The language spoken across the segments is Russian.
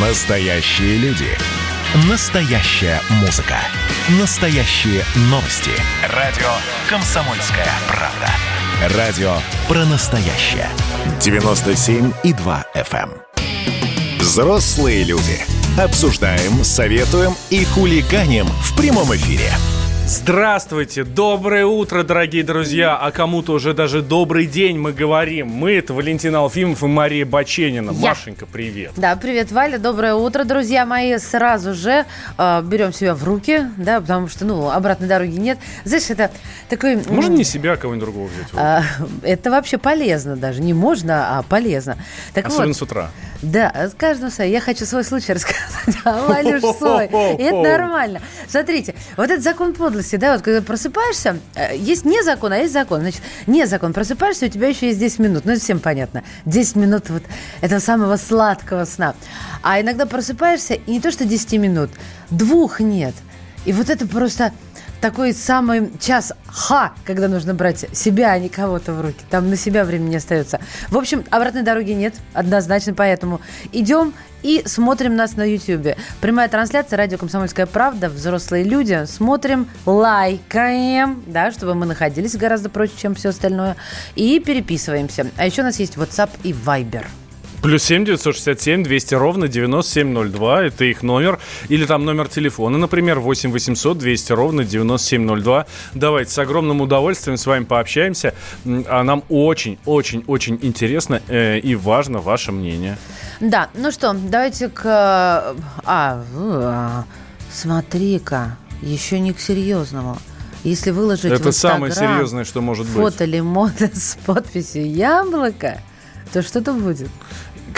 Настоящие люди. Настоящая музыка. Настоящие новости. Радио «Комсомольская правда». Радио про настоящее. 97,2 FM. эм. Взрослые люди. Обсуждаем, советуем и хулиганим в прямом эфире. Здравствуйте, доброе утро, дорогие друзья, а кому-то уже даже добрый день мы говорим. Мы это Валентин Алфимов и Мария Баченина. Я. Машенька, привет. Да, привет, Валя, доброе утро, друзья мои. Сразу же э, берем себя в руки, да, потому что, ну, обратной дороги нет. Знаешь, это такой... Можно не себя, а кого-нибудь другого взять? а, это вообще полезно даже. Не можно, а полезно. Так Особенно вот, с утра. Да, с каждым свой. Я хочу свой случай рассказать, а Валюш свой. Это нормально. Смотрите, вот этот закон подлости, да, вот когда просыпаешься, э, есть не закон, а есть закон. Значит, не закон, просыпаешься, у тебя еще есть 10 минут. Ну, это всем понятно. 10 минут вот этого самого сладкого сна. А иногда просыпаешься, и не то, что 10 минут, двух нет. И вот это просто такой самый час ха, когда нужно брать себя, а не кого-то в руки. Там на себя времени не остается. В общем, обратной дороги нет, однозначно, поэтому идем и смотрим нас на YouTube. Прямая трансляция, радио «Комсомольская правда», взрослые люди. Смотрим, лайкаем, да, чтобы мы находились гораздо проще, чем все остальное. И переписываемся. А еще у нас есть WhatsApp и Viber. Плюс семь девятьсот шестьдесят семь двести ровно девяносто семь ноль два. Это их номер. Или там номер телефона, например, 8 800 200 ровно 9702. Давайте с огромным удовольствием с вами пообщаемся. А нам очень-очень-очень интересно э, и важно ваше мнение. Да, ну что, давайте к... э, А, э, смотри-ка, еще не к серьезному. Если выложить Это в самое серьезное, что может быть. фото лимона с подписью «Яблоко», то что-то будет.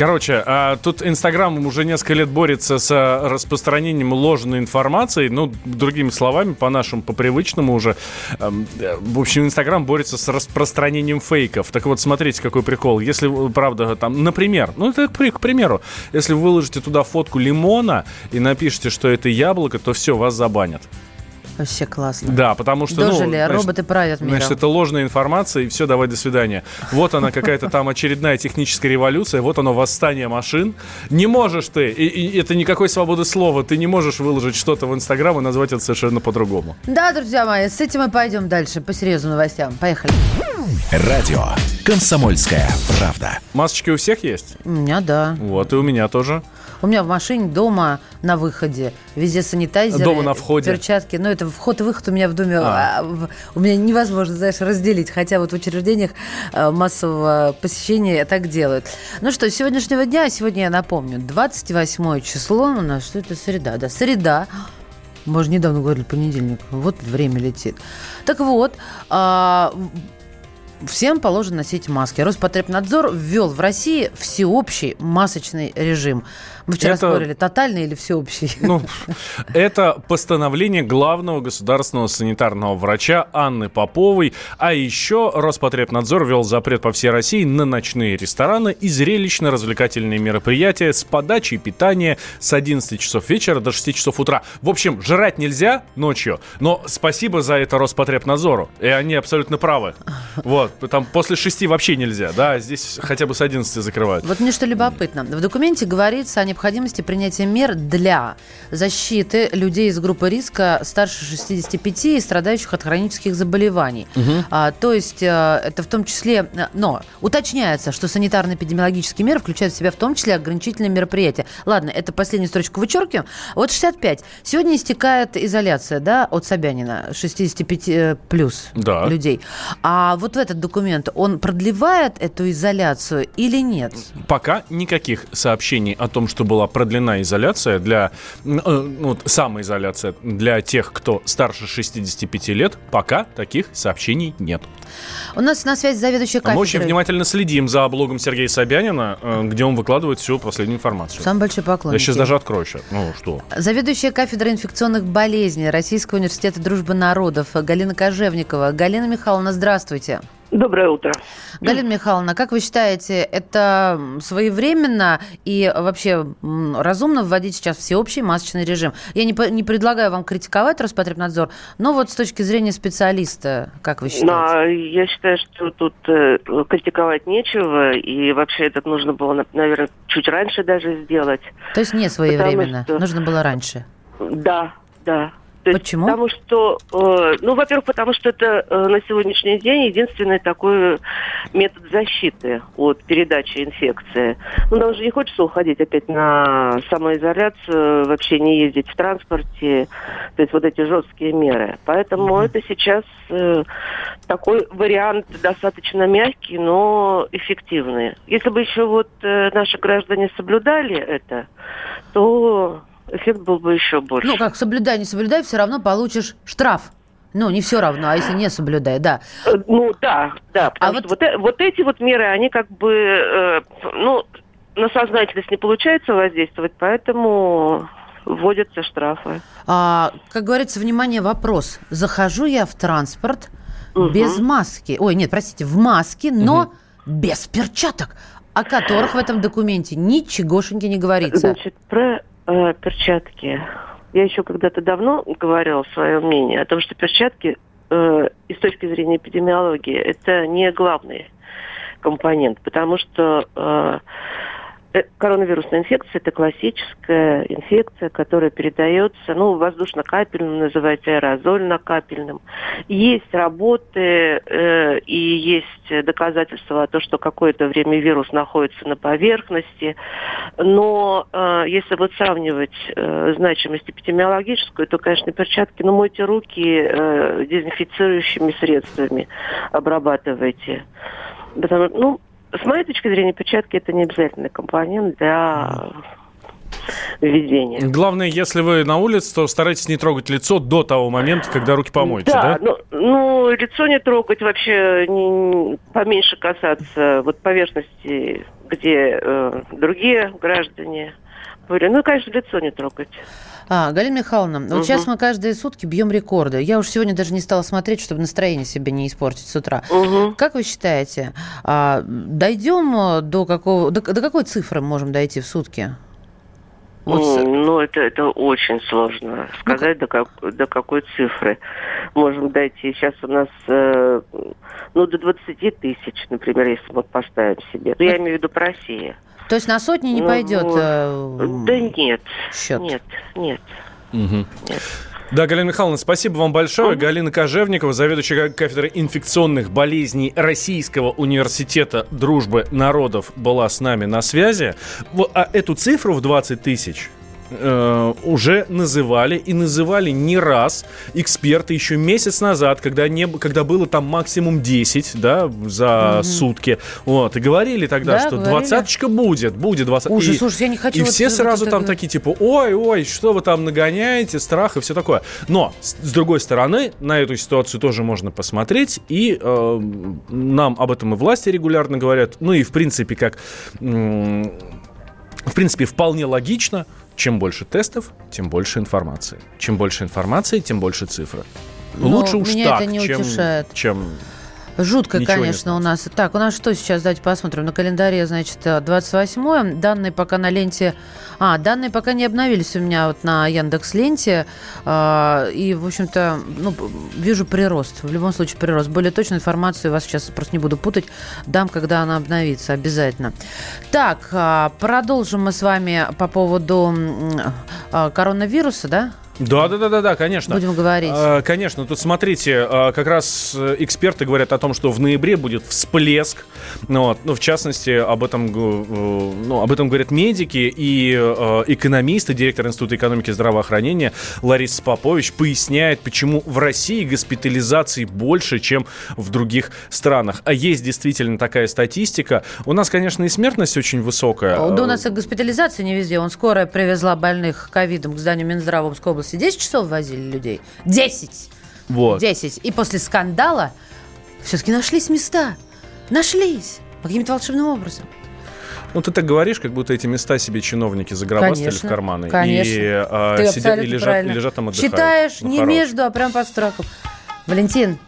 Короче, а, тут Инстаграм уже несколько лет борется с а, распространением ложной информации. Ну, другими словами, по-нашему, по-привычному уже. Эм, э, В общем, Инстаграм борется с распространением фейков. Так вот, смотрите, какой прикол. Если, вы, правда, там, например, ну, это к примеру, если вы выложите туда фотку лимона и напишите, что это яблоко, то все, вас забанят. Вообще классно. Да, потому что, ну, Дожили, значит, роботы правят миром. Значит, это ложная информация, и все, давай, до свидания. Вот она, какая-то там очередная техническая революция, вот оно, восстание машин. Не можешь ты, и, и это никакой свободы слова, ты не можешь выложить что-то в Инстаграм и назвать это совершенно по-другому. Да, друзья мои, с этим мы пойдем дальше по серьезным новостям. Поехали. Радио «Комсомольская правда». Масочки у всех есть? У меня, да. Вот, и у меня тоже. У меня в машине, дома, на выходе. Везде санитайзеры. Дома на входе. Перчатки. Ну, это вход и выход у меня в доме. А. а, У меня невозможно, знаешь, разделить. Хотя вот в учреждениях э, массового посещения так делают. Ну что, с сегодняшнего дня, сегодня я напомню, 28 число у нас, что это среда? Да, среда. Мы же недавно говорили понедельник. Вот время летит. Так вот, а, Всем положено носить маски. Роспотребнадзор ввел в России всеобщий масочный режим. Мы вчера Это- спорили, тотальный или всеобщий. Ну, это постановление главного государственного санитарного врача Анны Поповой. А еще Роспотребнадзор ввел запрет по всей России на ночные рестораны и зрелищно-развлекательные мероприятия с подачей питания с 11 часов вечера до 6 часов утра. В общем, жрать нельзя ночью, но спасибо за это Роспотребнадзору. И они абсолютно правы. Вот, там после 6 вообще нельзя, да, здесь хотя бы с 11 закрывают. Вот мне что любопытно. В документе говорится о необходимости принятия мер для защиты людей из группы риска старше 65 и страдающих от хронических заболеваний. А, то есть э, это в том числе... э, Но уточняется, что санитарно-эпидемиологические меры включают в себя в том числе ограничительные мероприятия. Ладно, это последнюю строчку вычеркиваем. Вот 65. Сегодня истекает изоляция, да, от Собянина, 65 э, плюс Да. людей. А вот в этот документ, он продлевает эту изоляцию или нет? Пока никаких сообщений о том, что была продлена изоляция для, ну, самоизоляция для тех, кто старше 65 лет, пока таких сообщений нет. У нас на связи заведующая А мы очень кафедрой. внимательно следим за блогом Сергея Собянина, э, где он выкладывает всю последнюю информацию. Самый большой поклонник. Я сейчас даже открою сейчас. Ну что? Заведующая кафедрой инфекционных болезней Российского университета дружбы народов Галина Кожевникова. Галина Михайловна, здравствуйте. Доброе утро. Галина Михайловна, как вы считаете, это своевременно и вообще разумно вводить сейчас всеобщий масочный режим? Я не, не предлагаю вам критиковать Роспотребнадзор, но вот с точки зрения специалиста, как вы считаете? Да, я считаю, что тут э, критиковать нечего, и вообще это нужно было, наверное, чуть раньше даже сделать. То есть не своевременно, что... нужно было раньше? Да, да. То Почему? Потому что, э, ну, во-первых, потому что это э, на сегодняшний день единственный такой метод защиты от передачи инфекции. Ну, нам же не хочется уходить опять на самоизоляцию, вообще не ездить в транспорте, то есть вот эти жесткие меры. Поэтому mm-hmm. это сейчас э, такой вариант достаточно мягкий, но эффективный. Если бы еще вот э, наши граждане соблюдали это, то эффект был бы еще больше. Ну, как соблюдай, не соблюдай, все равно получишь штраф. Ну, не все равно, а если не соблюдай, да. Э, ну, да, да. А потому а что вот... Вот, э, вот эти вот меры, они как бы, э, ну, на сознательность не получается воздействовать, поэтому вводятся штрафы. А, как говорится, внимание, вопрос. Захожу я в транспорт угу. без маски. Ой, нет, простите, в маске, но угу. без перчаток, о которых в этом документе ничегошеньки не говорится. Значит, про э, перчатки. Я еще когда-то давно говорила свое мнение о том, что перчатки э, с точки зрения эпидемиологии это не главный компонент, потому что Э, коронавирусная инфекция – это классическая инфекция, которая передается, ну, воздушно-капельным, называется аэрозольно-капельным. Есть работы э, и есть доказательства о том, что какое-то время вирус находится на поверхности, но э, если вот сравнивать э, значимость эпидемиологическую, то, конечно, перчатки, ну, мойте руки э, дезинфицирующими средствами, обрабатывайте. Потому, ну, с моей точки зрения, перчатки это не обязательный компонент для введения. Главное, если вы на улице, то старайтесь не трогать лицо до того момента, когда руки помоете, да? Да, ну, ну лицо не трогать, вообще не, поменьше касаться вот поверхности, где э, другие граждане были. Ну, конечно, лицо не трогать. А, Галина Михайловна, вот угу. сейчас мы каждые сутки бьем рекорды. Я уж сегодня даже не стала смотреть, чтобы настроение себе не испортить с утра. Угу. Как вы считаете, а, дойдем до какого, до, до какой цифры можем дойти в сутки? Вот... Ну, это, это очень сложно сказать, ну, до, как, до какой цифры можем дойти. Сейчас у нас, э, ну, до 20 тысяч, например, если мы поставим себе. Ну, я имею в виду по России. То есть на сотни не ну, пойдет? Э, да нет. Счет. Нет, нет. Угу. нет. Да, Галина Михайловна, спасибо вам большое. Угу. Галина Кожевникова, заведующая кафедрой инфекционных болезней Российского университета дружбы народов, была с нами на связи. А эту цифру в 20 тысяч э, уже называли и называли не раз эксперты еще месяц назад, когда, не, когда было там максимум 10 да, за угу. сутки. Вот, и говорили тогда, да, что двадцаточка будет, будет 20. Ужас, и, слушай, я не хочу. И вот все вот сразу вот там такие типа, ой, ой, что вы там нагоняете, страх и все такое. Но, с, с другой стороны, на эту ситуацию тоже можно посмотреть, и э, нам об этом и власти регулярно говорят, ну и в принципе как... Э, в принципе, вполне логично, чем больше тестов, тем больше информации. Чем больше информации, тем больше цифры. Но Лучше уж меня так, это не чем, утешает. чем Жутко, Ничего конечно, у нас. Так, у нас что сейчас? Давайте посмотрим. На календаре, значит, 28 Данные пока на ленте... А, данные пока не обновились у меня вот на Яндекс ленте. А, и, в общем-то, ну, вижу прирост. В любом случае прирост. Более точную информацию вас сейчас просто не буду путать. Дам, когда она обновится, обязательно. Так, а, продолжим мы с вами по поводу а, коронавируса, да? Да, да, да, да, да, конечно. Будем говорить. А, конечно, тут смотрите, а, как раз э, эксперты говорят о том, что в ноябре будет всплеск. Ну, вот, ну в частности, об этом, э, ну, об этом говорят медики и э, экономисты, директор Института экономики и здравоохранения Лариса Попович поясняет, почему в России госпитализаций больше, чем в других странах. А есть действительно такая статистика. У нас, конечно, и смертность очень высокая. Да, у нас и госпитализация не везде. Он скорая привезла больных ковидом к зданию Минздрава Омской области 10 часов возили людей. 10! Вот. 10. И после скандала все-таки нашлись места. Нашлись. Каким-то волшебным образом. Ну, ты так говоришь, как будто эти места себе чиновники загробастали конечно, в карманы. Конечно. И, а, ты сидят, и лежат, и лежат там отдыхают. Считаешь, не между, а прям под страхом. Валентин,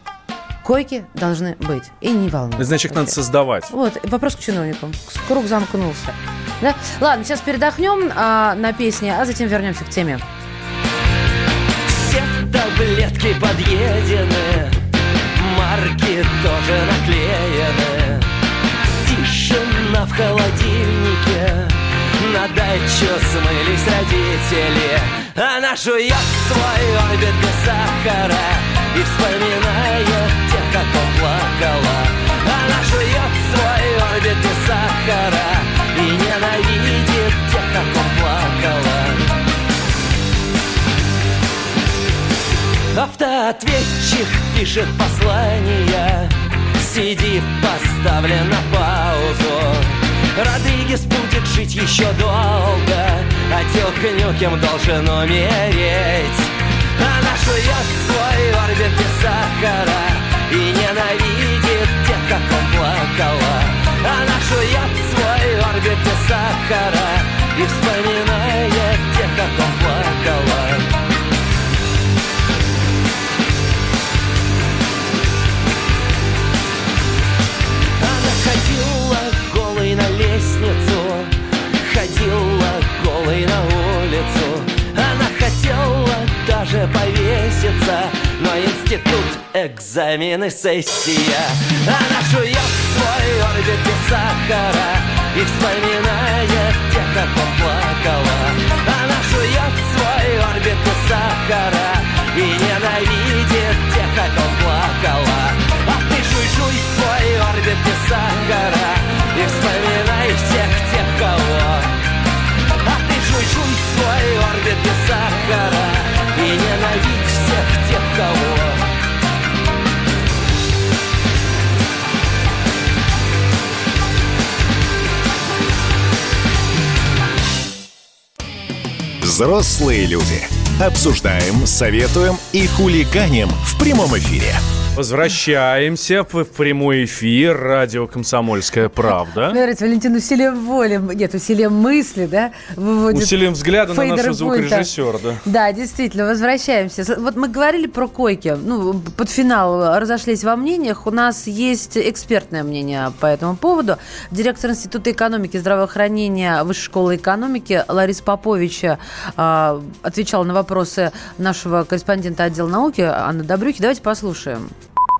Койки должны быть. И не волнуйтесь. Значит, их надо создавать. Вот, вопрос к чиновникам. Круг замкнулся. Да? Ладно, сейчас передохнем а, на песне, а затем вернемся к теме. Таблетки подъедены, марки тоже наклеены. Тишина в холодильнике, на дачу смылись родители. Она жует свой орбит без сахара и вспоминает тех, как плакала. Она жует свой орбит без сахара и ненавидит тех, как плакала. Автоответчик пишет послание. CD поставлен на паузу. Родригес будет жить еще долго. А Дюк Нюкем должен умереть. Она жует свой орбит без сахара И ненавидит тех, как он плакала. Она жует свой орбит без сахара И вспоминает тех, как он плакала лестницу Ходила голой на улицу. Она хотела даже повеситься Но институт, экзамены, сессия. Она жует свой орбит без сахара И вспоминает тех, как он плакала. Она жует свой орбит без сахара И ненавидит тех, как плакала. А ты жуй-жуй свой орбит без сахара И вспоминай всех тех, кого А ты жуй-жуй свой орбит без сахара И ненавидь всех тех, кого Взрослые люди. Обсуждаем, советуем и хулиганим в прямом эфире. Возвращаемся в прямой эфир. Радио «Комсомольская правда». Мне нравится, Валентин усилием воли, нет, усилием мысли, да, выводит Усилием взгляда на нашего звукорежиссера, да. Да, действительно, возвращаемся. Вот мы говорили про койки. Ну, под финал разошлись во мнениях. У нас есть экспертное мнение по этому поводу. Директор Института экономики и здравоохранения Высшей школы экономики Лариса Попович а, отвечала на вопросы нашего корреспондента отдела науки Анны Добрюхи. Давайте послушаем.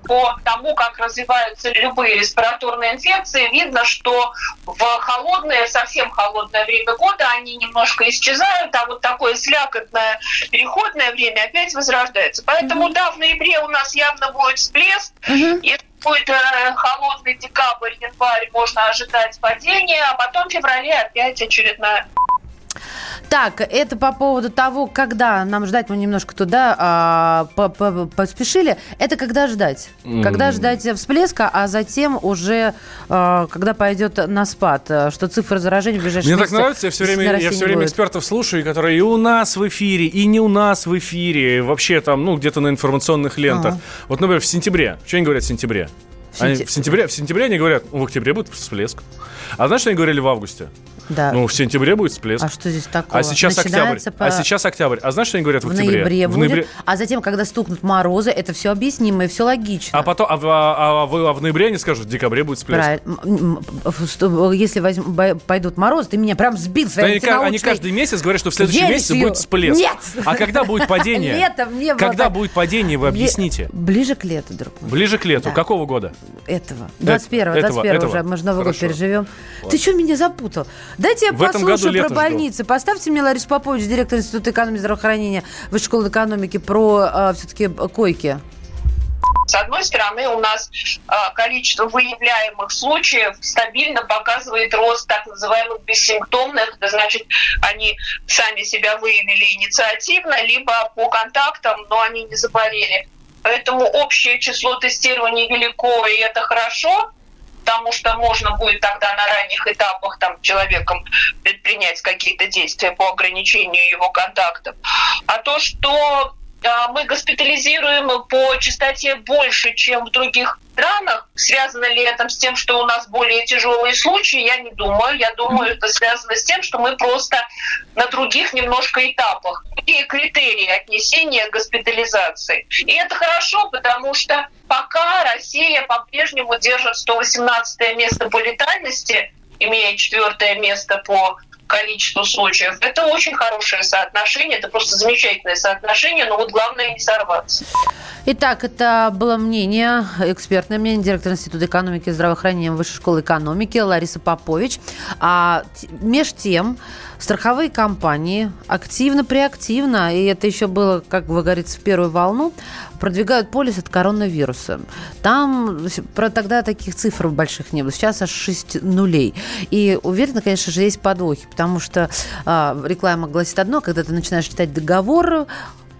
По тому, как развиваются любые респираторные инфекции, видно, что в холодное, совсем холодное время года они немножко исчезают, а вот такое слякотное переходное время опять возрождается. Поэтому да, в ноябре у нас явно будет всплеск, и будет э, холодный декабрь, январь, можно ожидать падения, а потом в феврале опять очередная Так, это по поводу того, когда нам ждать, мы немножко туда а, по- по- поспешили. Это когда ждать? Когда ждать всплеска, а затем уже, а, когда пойдет на спад, а, что цифры заражений в ближайшие Мне так месяцы нравится, я все время, я все время будет. экспертов слушаю, которые и у нас в эфире, и не у нас в эфире, вообще там, ну, где-то на информационных лентах. Ага. Вот, например, в сентябре. Что они говорят в сентябре? В Они сентя- в сентябре, в сентябре они говорят, в октябре будет всплеск. А знаешь, что они говорили в августе? Да. Ну, в сентябре будет всплеск. а что здесь такого? А сейчас Начинается октябрь. по- А сейчас октябрь. А знаешь, что они говорят в, в октябре? ноябре В будет, ноябре. а затем, когда стукнут морозы, это все объяснимо и все логично. А потом, а, а- а в, а в ноябре они скажут, в декабре будет всплеск. Правильно. Что, Если возьм- пойдут морозы, ты меня прям сбил своей они, они каждый месяц говорят, что в следующем месяце будет всплеск. Нет! А когда будет падение? Летом не Когда будет падение, вы объясните. Ближе к лету, друг мой. Ближе к лету. Какого года? Этого. 21 этого, 21 этого. уже. Мы же Новый год переживем. Ты что меня запутал? Дайте я В послушаю про жду. больницы. Поставьте мне Ларису Попович, директор Института экономики и здравоохранения Высшей школы экономики, про все-таки койки. С одной стороны, у нас э, количество выявляемых случаев стабильно показывает рост так называемых бессимптомных, это значит, они сами себя выявили инициативно, либо по контактам, но они не заболели. Поэтому общее число тестирований велико, и это хорошо, потому что можно будет тогда на ранних этапах там, человеком предпринять какие-то действия по ограничению его контактов. А то, что а, мы госпитализируем по частоте больше, чем в других странах. Связано ли это с тем, что у нас более тяжелые случаи? Я не думаю. Я думаю, это связано с тем, что мы просто на других немножко этапах. другие критерии отнесения к госпитализации. И это хорошо, потому что пока Россия по-прежнему держит 118 место по летальности, имея четвертое место по количеству случаев. Это очень хорошее соотношение, это просто замечательное соотношение, но вот главное не сорваться. Итак, это было мнение, экспертное мнение директора Института экономики и здравоохранения Высшей школы экономики Лариса Попович. А меж тем, страховые компании активно-преактивно, и это еще было, как вы говорите, в первую волну, продвигают полис от коронавируса. Там тогда таких цифр больших не было. Сейчас аж 6 нулей. И уверена, конечно же, есть подвохи, потому что э, реклама гласит одно, когда ты начинаешь читать договор,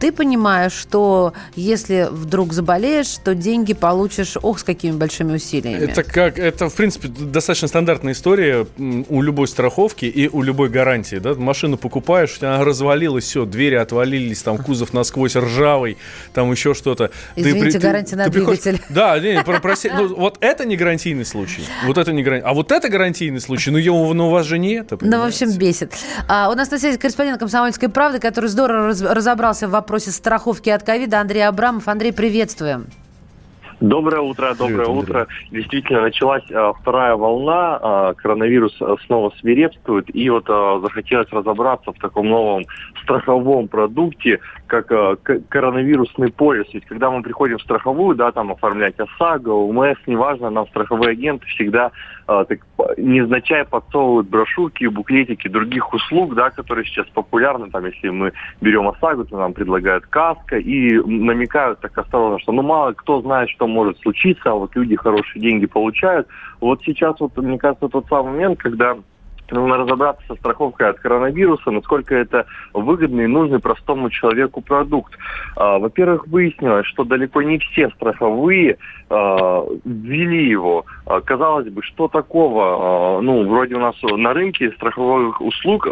ты понимаешь, что если вдруг заболеешь, то деньги получишь, ох, с какими большими усилиями. Это как, это, в принципе, достаточно стандартная история у любой страховки и у любой гарантии, да, машину покупаешь, она развалилась, все, двери отвалились, там кузов насквозь ржавый, там еще что-то. Извините, ты, гарантия ты, на ты двигатель. Да, не, проси, ну, вот это не гарантийный случай, вот это не гарантийный, а вот это гарантийный случай, ну, его, ну у вас же не это, Ну, в общем, бесит. А, у нас на связи корреспондент «Комсомольской правды», который здорово раз, разобрался в вопросе вопросе страховки от ковида Андрей Абрамов. Андрей, приветствуем. Доброе утро, доброе Привет, утро. Действительно, началась а, вторая волна, а, коронавирус снова свирепствует, и вот а, захотелось разобраться в таком новом страховом продукте, как а, коронавирусный полис. Ведь когда мы приходим в страховую, да, там оформлять ОСАГО, УМС, неважно, нам страховые агенты всегда а, так, незначай подсовывают брошюрки, буклетики других услуг, да, которые сейчас популярны. Там, если мы берем ОСАГО, то нам предлагают каска и намекают так осторожно, что ну мало кто знает, что может случиться, а вот люди хорошие деньги получают. Вот сейчас вот, мне кажется, тот самый момент, когда нужно разобраться со страховкой от коронавируса, насколько это выгодный и нужный простому человеку продукт. А, во-первых, выяснилось, что далеко не все страховые ввели его. А, казалось бы, что такого? Ну, вроде у нас на рынке страховых услуг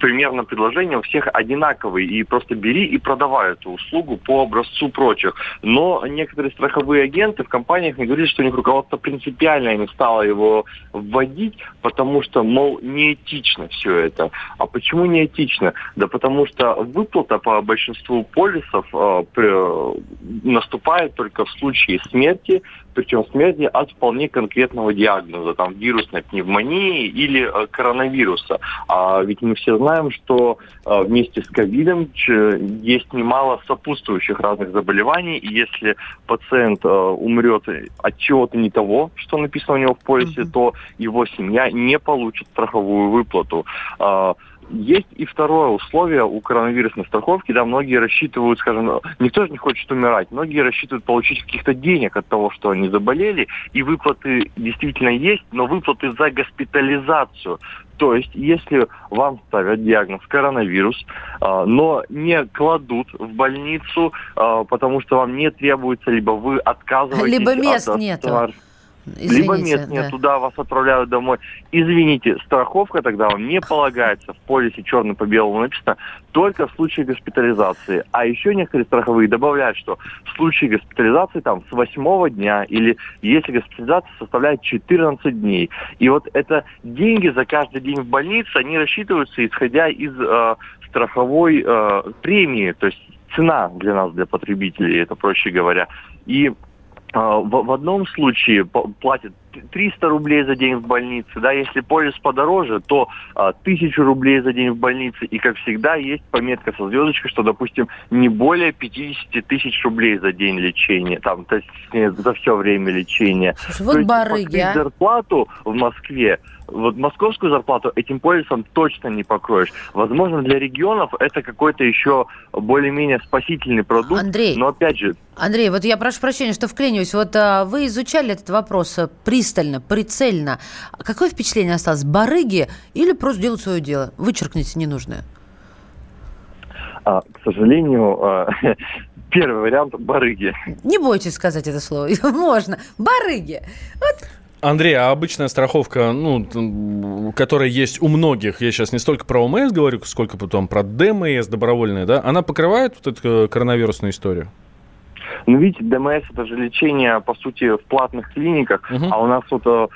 примерно предложения у всех одинаковые, и просто бери и продавай эту услугу по образцу прочих. Но некоторые страховые агенты в компаниях мне говорили, что у них руководство принципиально не стало его вводить, потому что, мол, неэтично все это. А почему неэтично? Да потому что выплата по большинству полисов э, наступает только в случае смерти, причем смерти от вполне конкретного диагноза, там вирусной пневмонии или э, коронавируса. А ведь мы все знаем, что э, вместе с ковидом есть немало сопутствующих разных заболеваний, и если пациент э, умрет от чего-то не того, что написано у него в полисе, mm-hmm. то его семья не получит страховую выплату. Есть и второе условие у коронавирусной страховки, да, многие рассчитывают, скажем, никто же не хочет умирать, многие рассчитывают получить каких-то денег от того, что они заболели, и выплаты действительно есть, но выплаты за госпитализацию. То есть, если вам ставят диагноз коронавирус, э, но не кладут в больницу, э, потому что вам не требуется, либо вы отказываетесь либо мест от, нету. Извините, Либо мест нет, да. туда вас отправляют домой. Извините, страховка тогда вам не полагается. В полисе черным по белому написано только в случае госпитализации. А еще некоторые страховые добавляют, что в случае госпитализации там с восьмого дня или если госпитализация составляет 14 дней. И вот это деньги за каждый день в больнице, они рассчитываются исходя из э, страховой э, премии, то есть цена для нас, для потребителей, это проще говоря. И в, в одном случае платят 300 рублей за день в больнице, да, если полис подороже, то а, 1000 рублей за день в больнице, и, как всегда, есть пометка со звездочкой, что, допустим, не более 50 тысяч рублей за день лечения, там, то есть за все время лечения. Слушай, вот то барыги, есть, а? зарплату в Москве вот московскую зарплату этим полисом точно не покроешь. Возможно, для регионов это какой-то еще более-менее спасительный продукт. Андрей, но опять же... Андрей, вот я прошу прощения, что вклинюсь. Вот а, вы изучали этот вопрос а, пристально, прицельно. Какое впечатление осталось? Барыги или просто делают свое дело? Вычеркните ненужное. А, к сожалению, а, первый вариант – барыги. Не бойтесь сказать это слово. Можно. Барыги. Вот Андрей, а обычная страховка, ну, которая есть у многих, я сейчас не столько про ОМС говорю, сколько потом про ДМС добровольная, да, она покрывает вот эту коронавирусную историю? Ну, видите, ДМС это же лечение, по сути, в платных клиниках, угу. а у нас вот э,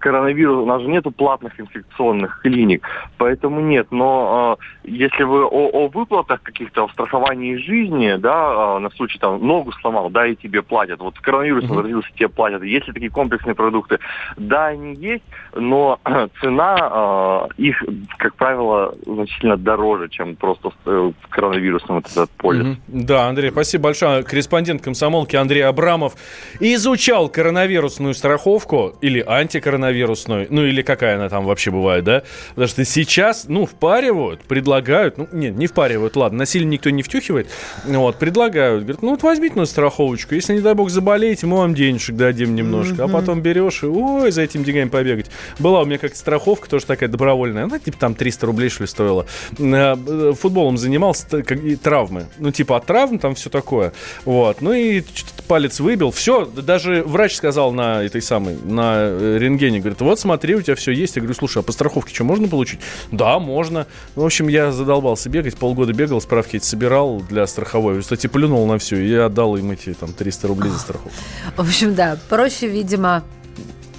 коронавирус, у нас же нету платных инфекционных клиник, поэтому нет. Но э, если вы о, о выплатах каких-то, о страховании жизни, да, э, на случай там ногу сломал, да, и тебе платят. Вот коронавирус угу. родился, тебе платят. Если такие комплексные продукты, да, они есть, но цена э, их, как правило, значительно дороже, чем просто э, коронавирусный вот этот полис. Угу. Да, Андрей, спасибо большое. Корреспондент комсомолки Андрей Абрамов изучал коронавирусную страховку или антикоронавирусную, ну или какая она там вообще бывает, да? Потому что сейчас, ну, впаривают, предлагают, ну, нет, не впаривают, ладно, насильно никто не втюхивает, вот, предлагают, говорят, ну, вот возьмите на страховочку, если, не дай бог, заболеете, мы вам денежек дадим немножко, mm-hmm. а потом берешь и, ой, за этими деньгами побегать. Была у меня как страховка, тоже такая добровольная, она типа там 300 рублей, что ли, стоила. Э, футболом занимался, и травмы, ну, типа от травм там все такое, вот, ну и что-то палец выбил, все, даже врач сказал на этой самой, на э, рентгене, говорит, вот смотри, у тебя все есть. Я говорю, слушай, а по страховке что, можно получить? Да, можно. Ну, в общем, я задолбался бегать, полгода бегал, справки эти собирал для страховой. Кстати, плюнул на все, и отдал им эти там 300 рублей за страховку. В общем, да, проще, видимо,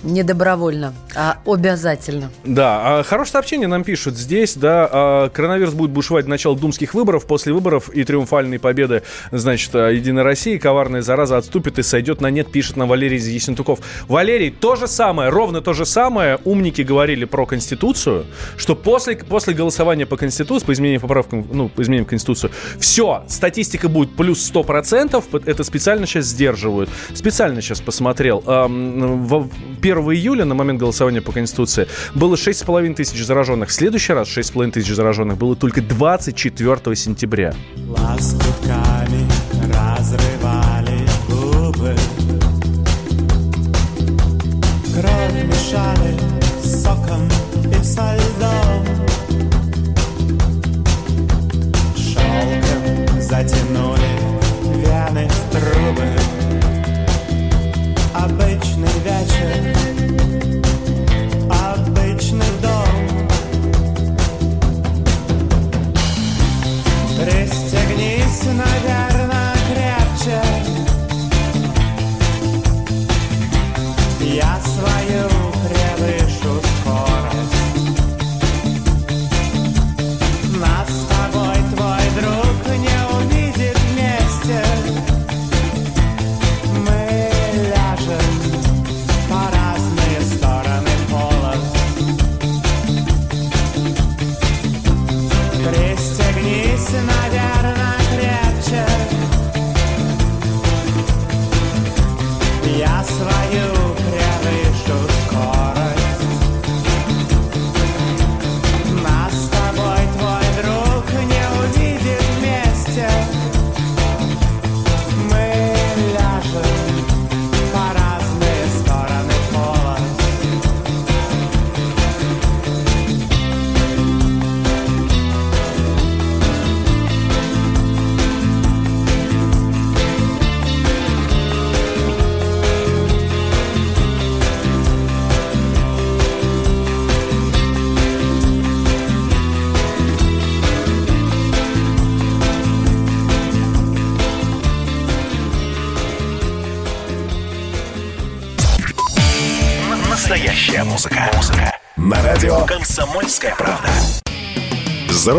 не добровольно, а обязательно. Да, а хорошее сообщение нам пишут здесь, да, а, коронавирус будет бушевать в начало думских выборов, после выборов и триумфальной победы, значит, а, Единой России, коварная зараза отступит и сойдет на нет, пишет нам Валерий Ясентуков. Валерий, то же самое, ровно то же самое, умники говорили про Конституцию, что после, после голосования по Конституции, по изменениям поправкам, ну, по изменениям Конституцию, все, статистика будет плюс 100%, это специально сейчас сдерживают. Специально сейчас посмотрел. Эм, 1 июля, на момент голосования по Конституции, было 6,5 тысяч зараженных. В следующий раз 6,5 тысяч зараженных было только 24 сентября. Лоскутками разрывали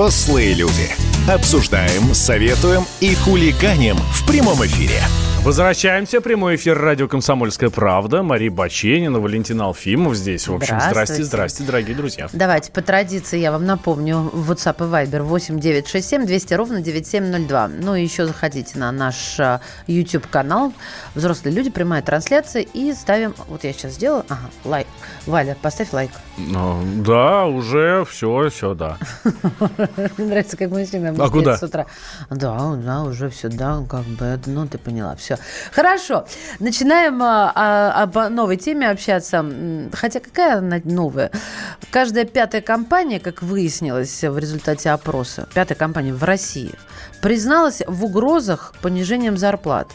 Взрослые люди. Обсуждаем, советуем и хулиганим в прямом эфире. Возвращаемся. Прямой эфир радио «Комсомольская правда». Мария Баченина, Валентин Алфимов здесь. В общем, здрасте, здрасте, дорогие друзья. Давайте, по традиции, я вам напомню, WhatsApp и Viber 8 967 200 ровно 9702. Ну и еще заходите на наш а, YouTube-канал «Взрослые люди», прямая трансляция, и ставим, вот я сейчас сделаю, ага, лайк. Валя, поставь лайк. Ну, да, уже все, все, да. Мне нравится, как мужчина а куда? с утра. Да, да, уже все, да, как бы, ну, ты поняла, все. Хорошо, начинаем а, а, об новой теме общаться. Хотя какая она новая? Каждая пятая компания, как выяснилось в результате опроса, пятая компания в России, призналась в угрозах понижением зарплат.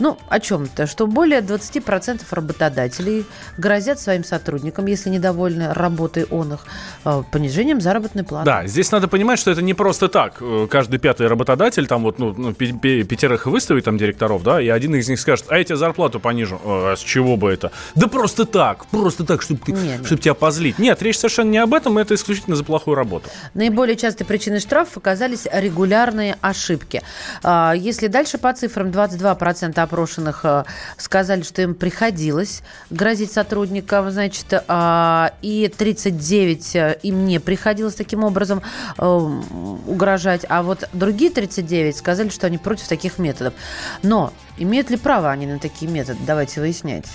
Ну, о чем-то, что более 20% работодателей грозят своим сотрудникам, если недовольны работой он их, э, понижением заработной платы. Да, здесь надо понимать, что это не просто так. Э, каждый пятый работодатель, там вот, ну, ну пятерых выставит там директоров, да, и один из них скажет, а я тебе зарплату понижу. А с чего бы это? Да просто так, просто так, чтобы, Нет, чтобы тебя позлить. Нет, речь совершенно не об этом, это исключительно за плохую работу. Наиболее частой причиной штрафов оказались регулярные ошибки. А, Если дальше по цифрам 22% опрошенных а, сказали, что им приходилось грозить сотрудникам, значит, а, и 39 э, им не приходилось таким образом э, угрожать, а вот другие 39 сказали, что они против таких методов. Но имеют ли право они на такие методы? Давайте выяснять.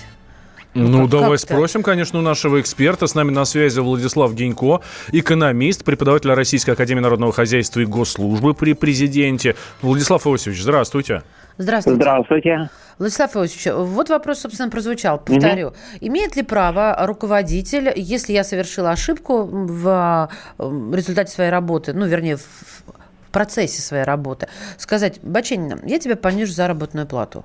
Ну, как- давай как-то. спросим, конечно, у нашего эксперта. С нами на связи Владислав Генько, экономист, преподаватель Российской Академии Народного Хозяйства и Госслужбы при президенте. Владислав Иосифович, здравствуйте. Здравствуйте. Здравствуйте. Владислав Иосифович, вот вопрос, собственно, прозвучал. Повторю. Имеет ли право руководитель, если я совершила ошибку в результате своей работы, ну, вернее, в в процессе своей работы, сказать, Баченина, я тебе понижу заработную плату?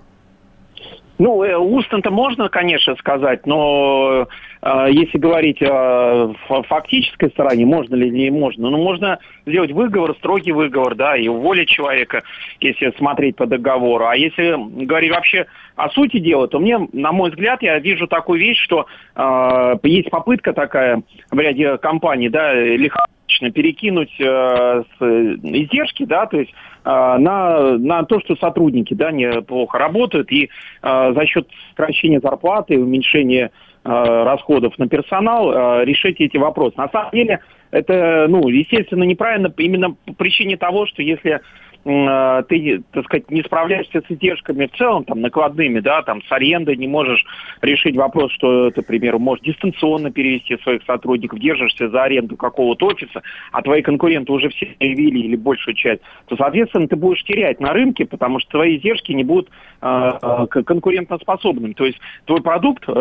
Ну, э, устно-то можно, конечно, сказать, но э, если говорить о фактической стороне, можно ли не можно, ну, можно сделать выговор, строгий выговор, да, и уволить человека, если смотреть по договору. А если говорить вообще о сути дела, то мне, на мой взгляд, я вижу такую вещь, что э, есть попытка такая в ряде компаний, да, лихорадочно перекинуть э, с, издержки, да, то есть э, на, на то, что сотрудники да, неплохо работают, и э, за счет сокращения зарплаты, уменьшения э, расходов на персонал э, решить эти вопросы. На самом деле это, ну, естественно, неправильно именно по причине того, что если э, ты, так сказать, не справляешься с издержками в целом, там, накладными, да, там, с арендой, не можешь решить вопрос, что ты, к примеру, можешь дистанционно перевести своих сотрудников, держишься за аренду какого-то офиса, а твои конкуренты уже все заявили или большую часть, то, соответственно, ты будешь терять на рынке, потому что твои издержки не будут э, э, конкурентоспособными. То есть твой продукт э,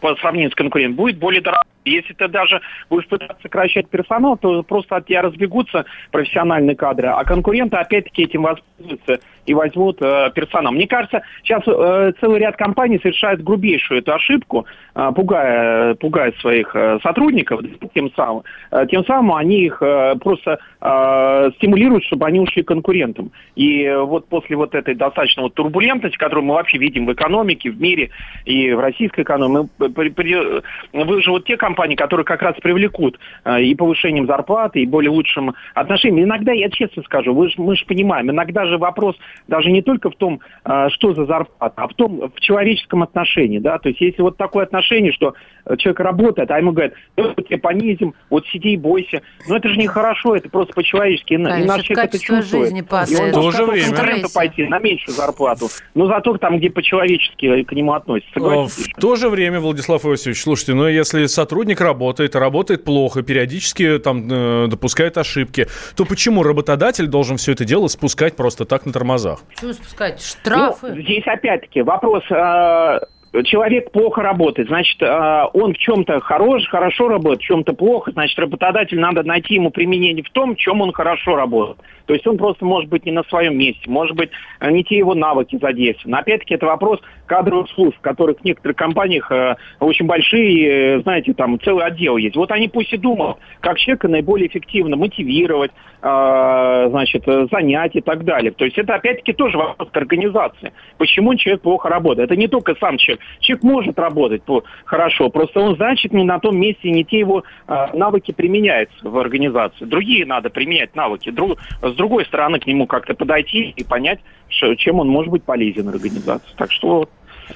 по сравнению с конкурентом будет более дорогой. Если ты даже будешь пытаться сокращать персонал, то просто от тебя разбегутся профессиональные кадры, а конкуренты опять-таки этим воспользуются и возьмут э, персонал. Мне кажется, сейчас э, целый ряд компаний совершает грубейшую эту ошибку, э, пугая, пугая своих э, сотрудников, тем самым, э, тем самым они их э, просто э, стимулируют, чтобы они ушли конкурентам. И э, вот после вот этой достаточно вот турбулентности, которую мы вообще видим в экономике, в мире и в российской экономике, мы при- при- выживут те компании, которые как раз привлекут э, и повышением зарплаты, и более лучшим отношением. Иногда, я честно скажу, вы ж- мы же понимаем, иногда же вопрос даже не только в том, э, что за зарплата, а в том, в человеческом отношении, да, то есть если вот такое отношение, что человек работает, а ему говорят, «Ну, мы тебя понизим, вот сиди и бойся, ну это же нехорошо, это просто по-человечески, и на- и Конечно, наш человек это чувствует. жизни И он падает. В Стрессе. пойти на меньшую зарплату, но зато там, где по-человечески к нему относятся. Согласитесь? В то же время, Владислав Иосифович, слушайте, ну если сотрудник работает, работает плохо, периодически там э, допускает ошибки, то почему работодатель должен все это дело спускать просто так на тормозах? Почему спускать? Штрафы? Ну, здесь опять-таки вопрос. э, Человек плохо работает, значит, э, он в чем-то хорош, хорошо работает, в чем-то плохо, значит, работодатель надо найти ему применение в том, в чем он хорошо работает. То есть он просто может быть не на своем месте, может быть, э, не те его навыки задействованы. Опять-таки, это вопрос кадровых служб, которых в некоторых компаниях э, очень большие, знаете, там целый отдел есть. Вот они пусть и думают, как человека наиболее эффективно мотивировать, значит, занять и так далее. То есть это опять-таки тоже вопрос к организации. Почему человек плохо работает? Это не только сам человек. Человек может работать по- хорошо, просто он, значит, не на том месте, не те его э, навыки применяются в организации. Другие надо применять навыки. Друг- с другой стороны к нему как-то подойти и понять, что- чем он может быть полезен организации. Так что.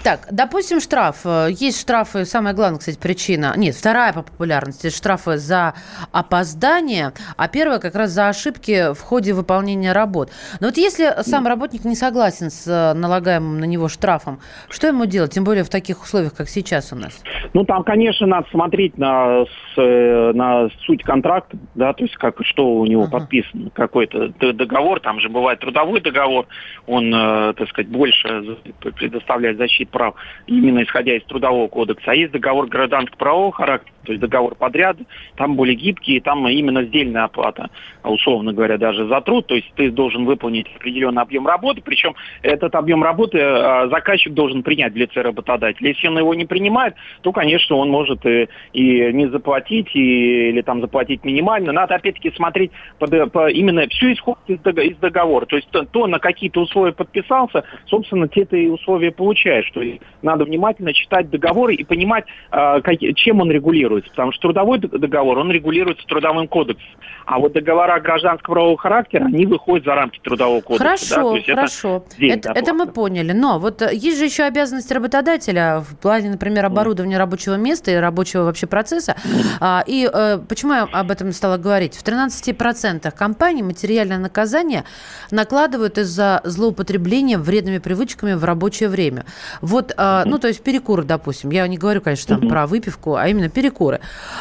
Так, допустим, штраф. Э, Есть штрафы, самая главная, кстати, причина. Нет, вторая по популярности. Штрафы за опоздание, а первая как раз за ошибки в ходе выполнения работ. Но вот если сам работник не согласен с э, налагаемым на него штрафом, что ему делать? Тем более в таких условиях, как сейчас у нас. Ну, там, конечно, надо смотреть на, э, на суть контракта, да, то есть как, что у него Ага. подписано, какой-то договор, там же бывает трудовой договор, он, так сказать, больше предоставляет защиту прав, именно исходя из трудового кодекса, а есть договор гражданско-правового характера, то есть договор подряд, там более гибкий, там именно сдельная оплата, условно говоря, даже за труд, то есть ты должен выполнить определенный объем работы, причем этот объем работы э, заказчик должен принять в лице работодателя. Если он его не принимает, то, конечно, он может и, и не заплатить, и, или там заплатить минимально. Надо, опять-таки, смотреть по, по, именно все исходит из договора. То есть то, то, на какие-то условия подписался, собственно, те ты условия получаешь. То есть надо внимательно читать договоры и понимать, э, как, чем он регулируется. Потому что трудовой договор, он регулируется трудовым кодексом. А вот договора гражданского правового характера, они выходят за рамки трудового кодекса. Хорошо, да? хорошо. Это, это, это мы поняли. Но вот э, есть же еще обязанность работодателя в плане, например, оборудования рабочего места и рабочего вообще процесса. А, и э, почему я об этом стала говорить? В 13% компаний материальное наказание накладывают из-за злоупотребления вредными привычками в рабочее время. Вот, э, ну, то есть перекуры, допустим. Я не говорю, конечно, там про выпивку, а именно перекуры.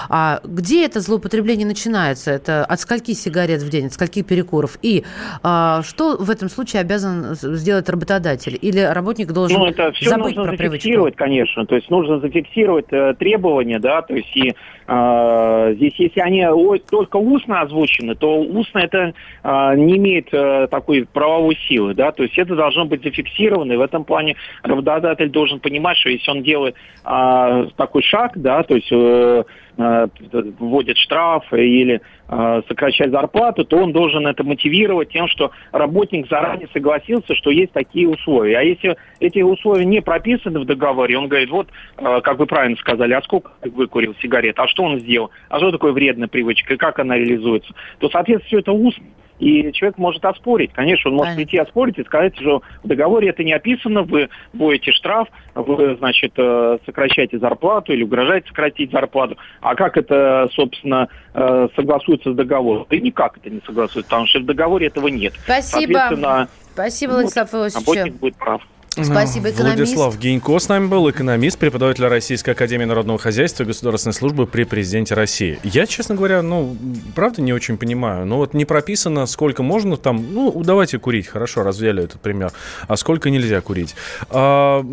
А где это злоупотребление начинается? Это от скольки сигарет в день, от скольки перекуров? И а, что в этом случае обязан сделать работодатель? Или работник должен ну, это все забыть нужно про зафиксировать, привычку? конечно. То есть нужно зафиксировать э, требования, да, то есть и здесь, если они только устно озвучены, то устно это э, не имеет э, такой правовой силы, да, то есть это должно быть зафиксировано, и в этом плане работодатель должен понимать, что если он делает э, такой шаг, да, то есть Э, вводит штрафы или э, сокращать зарплату, то он должен это мотивировать тем, что работник заранее согласился, что есть такие условия. А если эти условия не прописаны в договоре, он говорит, вот, э, как вы правильно сказали, а сколько выкурил сигарет, а что он сделал, а что такое вредная привычка, и как она реализуется, то, соответственно, все это устно и человек может оспорить. Конечно, он может Понятно. прийти оспорить и сказать, что в договоре это не описано, вы будете штраф, вы, значит, э, сокращаете зарплату или угрожаете сократить зарплату. А как это, собственно, э, согласуется с договором? Да никак это не согласуется, потому что в договоре этого нет. Спасибо. Спасибо, Владислав ну, Иосифович. Работник будет прав. Спасибо, экономист. Владислав Генько с нами был, экономист, преподаватель Российской Академии Народного Хозяйства и Государственной службы при президенте России. Я, честно говоря, ну, правда не очень понимаю. Ну, вот не прописано, сколько можно там, ну, давайте курить, хорошо, развяли этот пример, а сколько нельзя курить. А,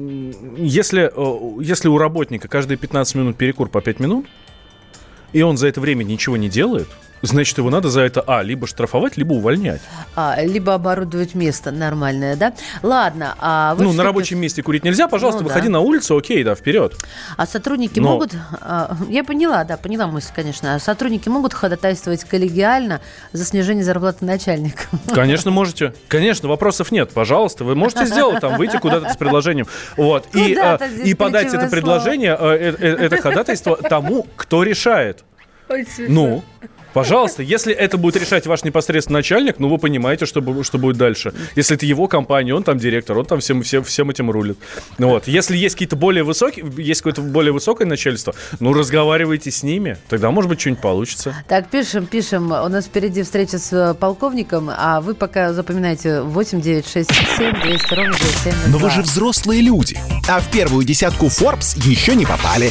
если, э, если у работника каждые 15 минут перекур по 5 минут, и он за это время ничего не делает, Значит, его надо за это, а, либо штрафовать, либо увольнять. А, либо оборудовать место нормальное, да? Ладно. А ну, на рабочем месте курить нельзя, пожалуйста, ну, выходи да. на улицу, окей, да, вперед. А сотрудники Но... могут, а, я поняла, да, поняла мысль, конечно, а сотрудники могут ходатайствовать коллегиально за снижение зарплаты начальника? Конечно, можете. Конечно, вопросов нет, пожалуйста, вы можете сделать там, выйти куда-то с предложением. Вот, и, а, и подать это предложение, э, э, это ходатайство тому, кто решает. Ну, Пожалуйста, если это будет решать ваш непосредственный начальник, ну вы понимаете, что, что будет дальше. Если это его компания, он там директор, он там всем, всем, всем этим рулит. Ну, вот. Если есть какие-то более высокие, есть какое-то более высокое начальство, ну разговаривайте с ними, тогда может быть что-нибудь получится. Так, пишем, пишем. У нас впереди встреча с э, полковником, а вы пока запоминайте 8 9 6 7 200 ровно 97 Но вы же взрослые люди, а в первую десятку Forbes еще не попали.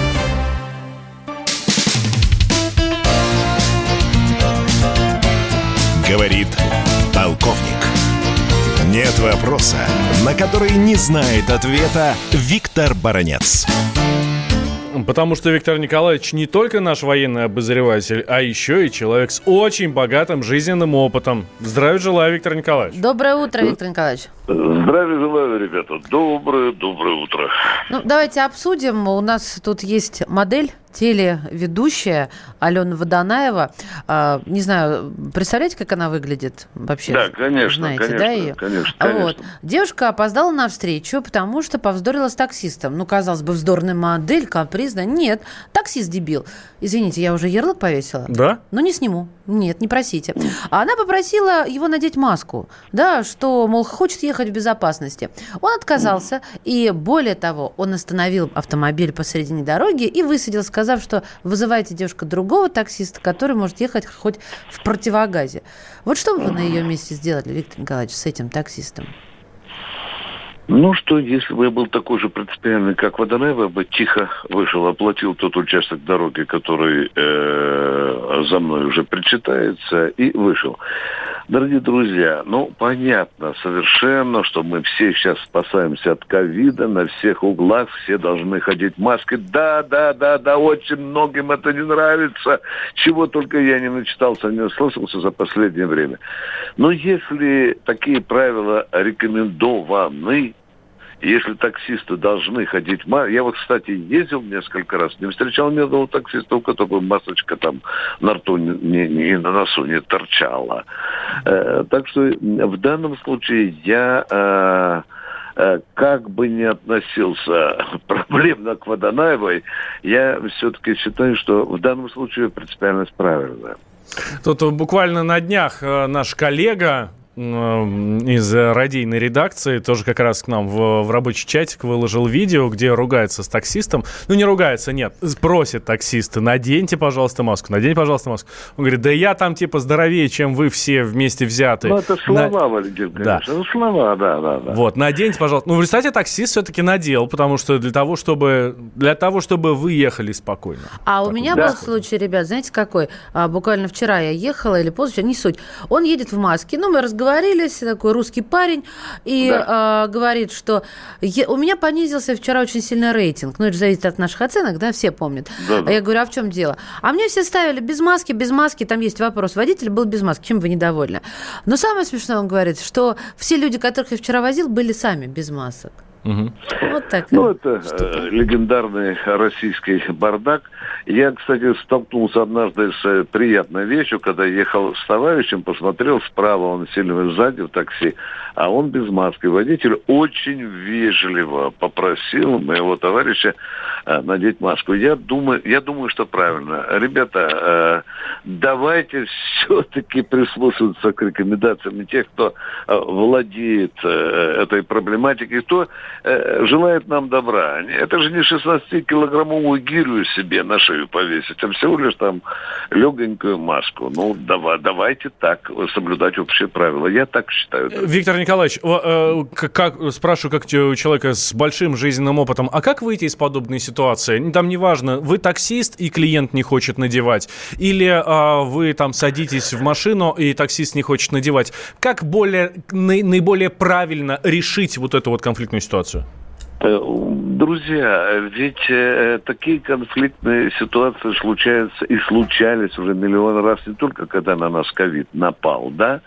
Говорит полковник. Нет вопроса, на который не знает ответа Виктор Баранец. Потому что Виктор Николаевич не только наш военный обозреватель, а еще и человек с очень богатым жизненным опытом. Здравия желаю, Виктор Николаевич. Доброе утро, Виктор Николаевич. Здравия желаю, ребята. Доброе, доброе утро. Ну, давайте обсудим. У нас тут есть модель телеведущая Алена Водонаева. А, не знаю, представляете, как она выглядит вообще? Да, конечно, Знаете, конечно, да, ее? конечно, конечно. Вот. Девушка опоздала на встречу, потому что повздорила с таксистом. Ну, казалось бы, вздорная модель, капризная. Нет, таксист дебил. Извините, я уже ярлык повесила? Да? Ну, не сниму. Нет, не просите. А она попросила его надеть маску, да, что, мол, хочет ехать в безопасности. Он отказался, и более того, он остановил автомобиль посередине дороги и высадил, сказав, что вызывайте девушка другого таксиста, который может ехать хоть в противогазе. Вот что бы вы на ее месте сделали, Виктор Николаевич, с этим таксистом? Ну что, если бы я был такой же принципиальный, как Водонаев, я бы тихо вышел, оплатил тот участок дороги, который э, за мной уже причитается, и вышел. Дорогие друзья, ну, понятно совершенно, что мы все сейчас спасаемся от ковида, на всех углах все должны ходить в маске. Да, да, да, да, очень многим это не нравится, чего только я не начитался, не слышался за последнее время. Но если такие правила рекомендованы, если таксисты должны ходить. Я вот, кстати, ездил несколько раз, не встречал ни одного таксиста, у которого масочка там на рту не, не, на носу не торчала. Э, так что в данном случае я... Э, э как бы не относился проблемно к Водонаевой, я все-таки считаю, что в данном случае принципиальность правильная. Тут буквально на днях э, наш коллега, из радийной редакции тоже как раз к нам в, в рабочий чатик выложил видео, где ругается с таксистом. Ну, не ругается, нет, просит таксиста, наденьте, пожалуйста, маску, наденьте, пожалуйста, маску. Он говорит, да я там типа здоровее, чем вы все вместе взяты. Ну, это слова, На... Валентин, конечно, да. ну, слова, да, да, да. Вот, наденьте, пожалуйста. Ну, в результате таксист все-таки надел, потому что для того, чтобы, для того, чтобы вы ехали спокойно. А у меня да. был случай, ребят, знаете, какой? А, буквально вчера я ехала или позавчера, не суть. Он едет в маске, ну, мы разговариваем разговорились, такой русский парень, и да. э, говорит, что я, у меня понизился вчера очень сильно рейтинг. Ну, это же зависит от наших оценок, да, все помнят. Да, да. А я говорю, а в чем дело? А мне все ставили без маски, без маски, там есть вопрос. Водитель был без маски, чем вы недовольны? Но самое смешное, он говорит, что все люди, которых я вчера возил, были сами без масок. Угу. Вот так. Ну, это э, легендарный российский бардак. Я, кстати, столкнулся однажды с э, приятной вещью, когда ехал с товарищем, посмотрел справа, он сильно сзади в такси, а он без маски. Водитель очень вежливо попросил моего товарища э, надеть маску. Я думаю, я думаю, что правильно. Ребята, э, давайте все-таки прислушиваться к рекомендациям тех, кто э, владеет э, этой проблематикой, кто э, желает нам добра. Это же не 16-килограммовую гирю себе на шею повесить, а всего лишь там легонькую маску. Ну, давай, давайте так соблюдать общие правила. Я так считаю. Виктор Николаевич, э, как, спрашиваю, как человека с большим жизненным опытом, а как выйти из подобной ситуации? Там неважно, вы таксист и клиент не хочет надевать, или а, вы там садитесь в машину и таксист не хочет надевать. Как более, наиболее правильно решить вот эту вот конфликтную ситуацию? Э, друзья, ведь э, такие конфликтные ситуации случаются и случались уже миллион раз не только когда на нас ковид напал, да,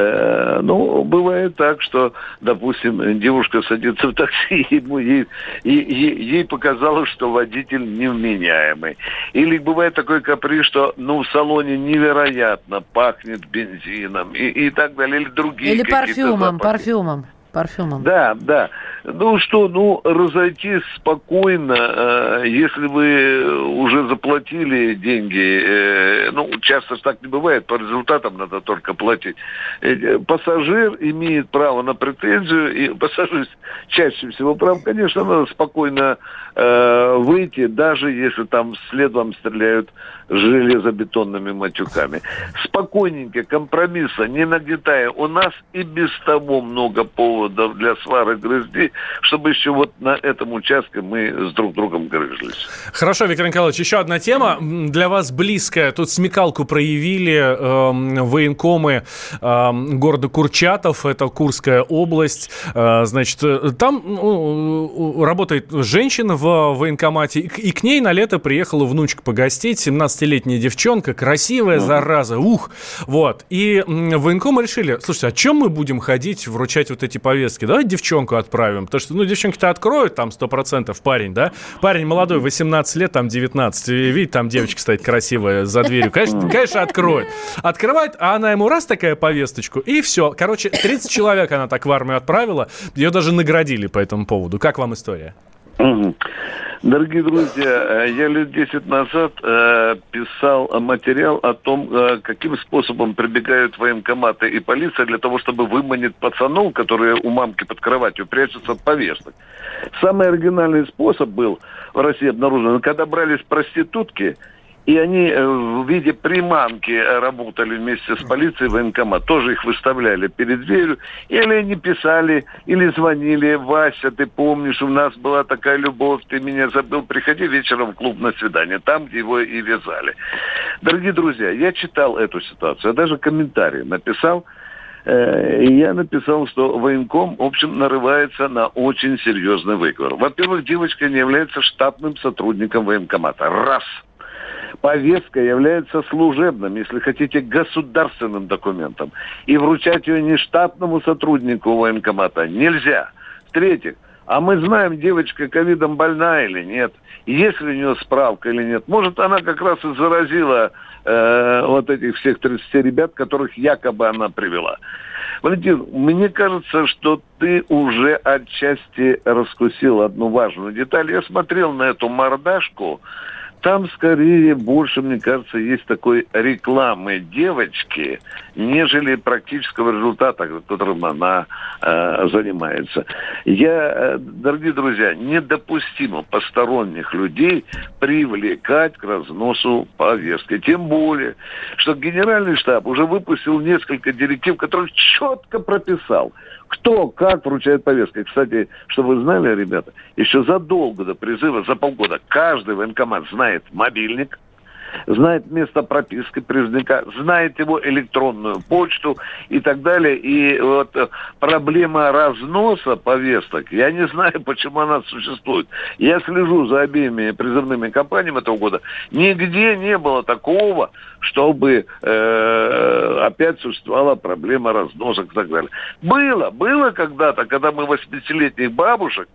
Э, ну, бывает так, что, допустим, девушка садится в такси, ему ей, ей, ей показалось, что водитель невменяемый. Или бывает такой каприз, что ну, в салоне невероятно пахнет бензином и, и так далее, или другие Или парфюмом, парфюмом парфюмом. Да, да. Ну что, ну разойтись спокойно, э, если вы уже заплатили деньги, э, ну часто так не бывает, по результатам надо только платить. Э, пассажир имеет право на претензию, и пассажир чаще всего прав, конечно, надо спокойно э, выйти, даже если там вслед вам стреляют железобетонными матюками. Спокойненько, компромисса, не нагнетая. У нас и без того много поводов для свары грызни, чтобы еще вот на этом участке мы с друг другом грызлись. Хорошо, Виктор Николаевич, еще одна тема для вас близкая. Тут смекалку проявили э, военкомы э, города Курчатов, это Курская область. Э, значит, там ну, работает женщина в военкомате, и к ней на лето приехала внучка погостить, 17 15-летняя девчонка, красивая, зараза, ух. Вот. И военкомы решили, слушайте, а чем мы будем ходить, вручать вот эти повестки? Давай девчонку отправим. Потому что, ну, девчонки-то откроют, там, 100% парень, да? Парень молодой, 18 лет, там, 19. И, видите, там девочка стоит красивая за дверью. Конечно, конечно, откроет. Открывает, а она ему раз такая повесточку, и все. Короче, 30 человек она так в армию отправила. Ее даже наградили по этому поводу. Как вам история? Мгм. Дорогие друзья, э, я лет 10 назад э, писал материал о том, э, каким способом прибегают военкоматы и полиция для того, чтобы выманить пацанов, которые у мамки под кроватью прячутся от повесток. Самый оригинальный способ был в России обнаружен, когда брались проститутки, и они э, в виде приманки э, работали вместе с полицией военкомат. Тоже их выставляли перед дверью. Или они писали, или звонили. Вася, ты помнишь, у нас была такая любовь, ты меня забыл. Приходи вечером в клуб на свидание. Там, его и вязали. Дорогие друзья, я читал эту ситуацию. Я даже комментарий написал. Э, И я написал, что военком, в общем, нарывается на очень серьезный выговор. Во-первых, девочка не является штатным сотрудником военкомата. Раз – повестка является служебным, если хотите, государственным документом. И вручать ее не штатному сотруднику военкомата нельзя. В-третьих, а мы знаем, девочка ковидом больна или нет, есть ли у нее справка или нет. Может, она как раз и заразила э, вот этих всех 30 ребят, которых якобы она привела. Валентин, мне кажется, что ты уже отчасти раскусил одну важную деталь. Я смотрел на эту мордашку, там скорее больше, мне кажется, есть такой рекламы девочки, нежели практического результата, которым она э, занимается. Я, э, дорогие друзья, недопустимо посторонних людей привлекать к разносу повестки. Тем более, что Генеральный штаб уже выпустил несколько директив, которые четко прописал, кто как вручает повестки. Кстати, чтобы вы знали, ребята, еще задолго до призыва, за полгода, каждый военкомат знает мобильник, знает место прописки призывника, знает его электронную почту и так далее. И вот э, проблема разноса повесток, я не знаю, почему она существует. Я слежу за обеими призывными кампаниями этого года. Нигде не было такого, чтобы э, опять существовала проблема разносок и так далее. Было, было когда-то, когда мы 80-летних бабушек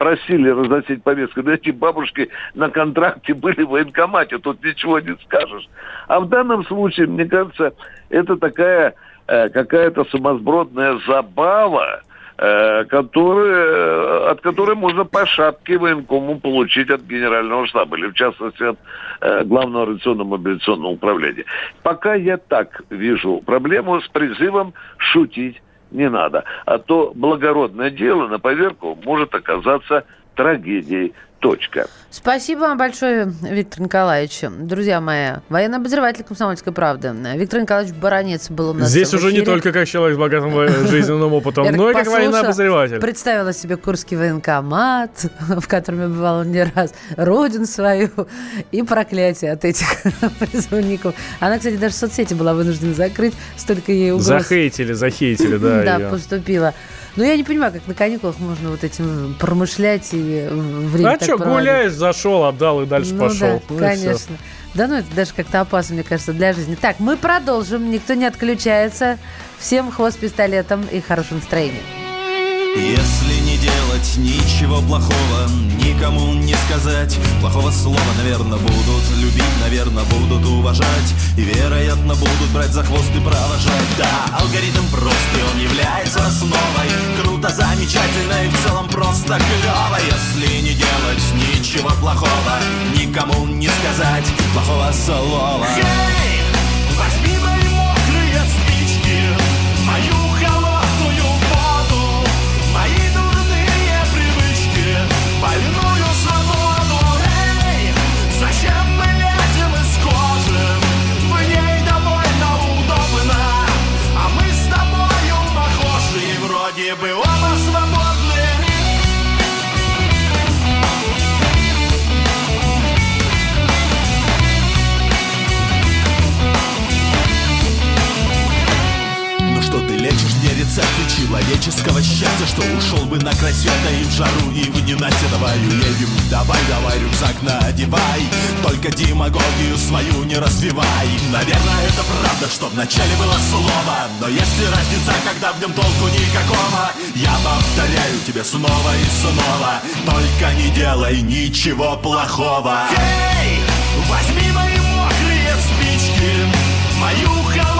просили разносить повестку. Но эти бабушки на контракте были в военкомате, тут ничего не скажешь. А в данном случае, мне кажется, это такая э, какая-то сумасбродная забава, э, которая, от которой можно по шапке военкому получить от генерального штаба, или в частности от э, главного организационного мобилизационного управления. Пока я так вижу проблему с призывом шутить не надо. А то благородное дело на поверку может оказаться трагедией. Точка. Спасибо вам большое, Виктор Николаевич. Друзья мои, военный обозреватель «Комсомольской правды». Виктор Николаевич Баранец был у нас Здесь в уже не только как человек с богатым жизненным опытом, но и как военный обозреватель. Представила себе Курский военкомат, в котором я бывала не раз, родину свою и проклятие от этих призывников. Она, кстати, даже в соцсети была вынуждена закрыть, столько ей угроз. Захейтили, захейтили, да. Да, поступила. Но я не понимаю, как на каникулах можно вот этим промышлять и время А так что, гуляешь, зашел, отдал и дальше ну, пошел. Да, Ну конечно. Да ну это даже как-то опасно, мне кажется, для жизни. Так, мы продолжим, никто не отключается. Всем хвост пистолетом и хорошего настроения. Если не делать ничего плохого, никому не сказать плохого слова, наверное, будут любить, наверное, будут уважать и, вероятно, будут брать за хвост и провожать. Да, алгоритм прост, и он является основой. Круто, замечательно и в целом просто клево, если не делать ничего плохого, никому не сказать плохого слова. Эй, человеческого счастья Что ушел бы на край света и в жару и в ненастье Давай уедем, давай, давай, рюкзак надевай. Только демагогию свою не развивай. Наверное, это правда, что вначале было слово Но если разница, когда в нем толку никакого Я повторяю тебе снова и снова. Только не делай ничего плохого. Эй, возьми мои мокрые спички Мою холодную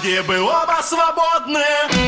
Вроде бы оба свободны.